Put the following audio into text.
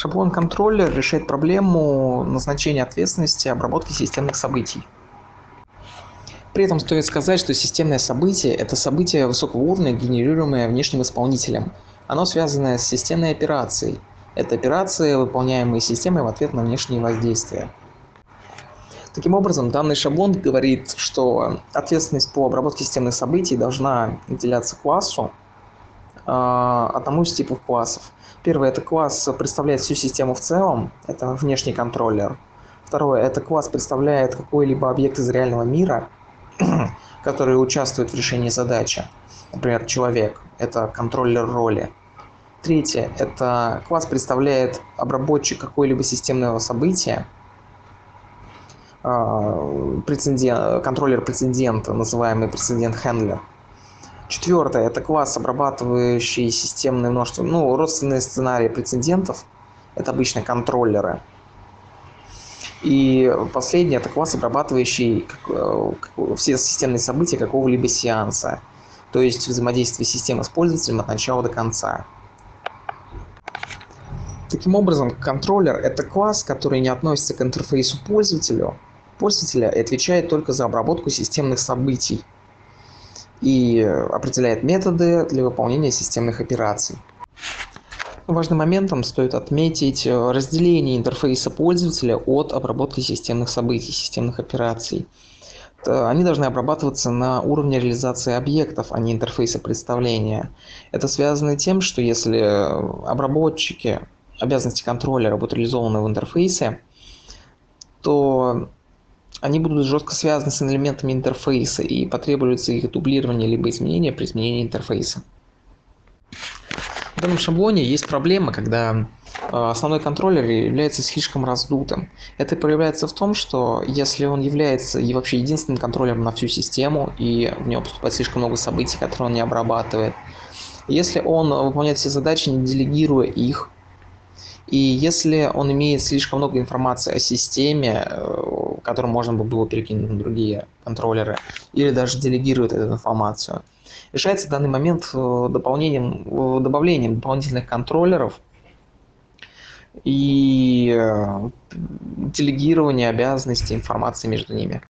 Шаблон-контроллер решает проблему назначения ответственности обработки системных событий. При этом стоит сказать, что системное событие – это событие высокого уровня, генерируемое внешним исполнителем. Оно связано с системной операцией. Это операции, выполняемые системой в ответ на внешние воздействия. Таким образом, данный шаблон говорит, что ответственность по обработке системных событий должна уделяться классу, одному из типов классов. Первый – это класс представляет всю систему в целом, это внешний контроллер. Второе – это класс представляет какой-либо объект из реального мира, который участвует в решении задачи. Например, человек – это контроллер роли. Третье – это класс представляет обработчик какой-либо системного события, а, прецедент, контроллер прецедента, называемый прецедент-хендлер. Четвертое – это класс, обрабатывающий системное множество, ну, родственные сценарии прецедентов. Это обычно контроллеры. И последний – это класс, обрабатывающий э, все системные события какого-либо сеанса. То есть взаимодействие системы с пользователем от начала до конца. Таким образом, контроллер – это класс, который не относится к интерфейсу пользователю, пользователя и отвечает только за обработку системных событий и определяет методы для выполнения системных операций. Важным моментом стоит отметить э, разделение интерфейса пользователя от обработки системных событий, системных операций. Они должны обрабатываться на уровне реализации объектов, а не интерфейса представления. Это связано тем, что если обработчики обязанности контроллера будут реализованы в интерфейсе, то они будут жестко связаны с элементами интерфейса и потребуется их дублирование либо изменение при изменении интерфейса. В данном шаблоне есть проблема, когда э, основной контроллер является слишком раздутым. Это проявляется в том, что если он является и вообще единственным контроллером на всю систему, и в него поступает слишком много событий, которые он не обрабатывает, если он выполняет все задачи, не делегируя их, и если он имеет слишком много информации о системе, э, которую можно было перекинуть на другие контроллеры, или даже делегирует эту информацию, решается данный момент э, дополнением, э, добавлением дополнительных контроллеров и делегирование обязанностей информации между ними.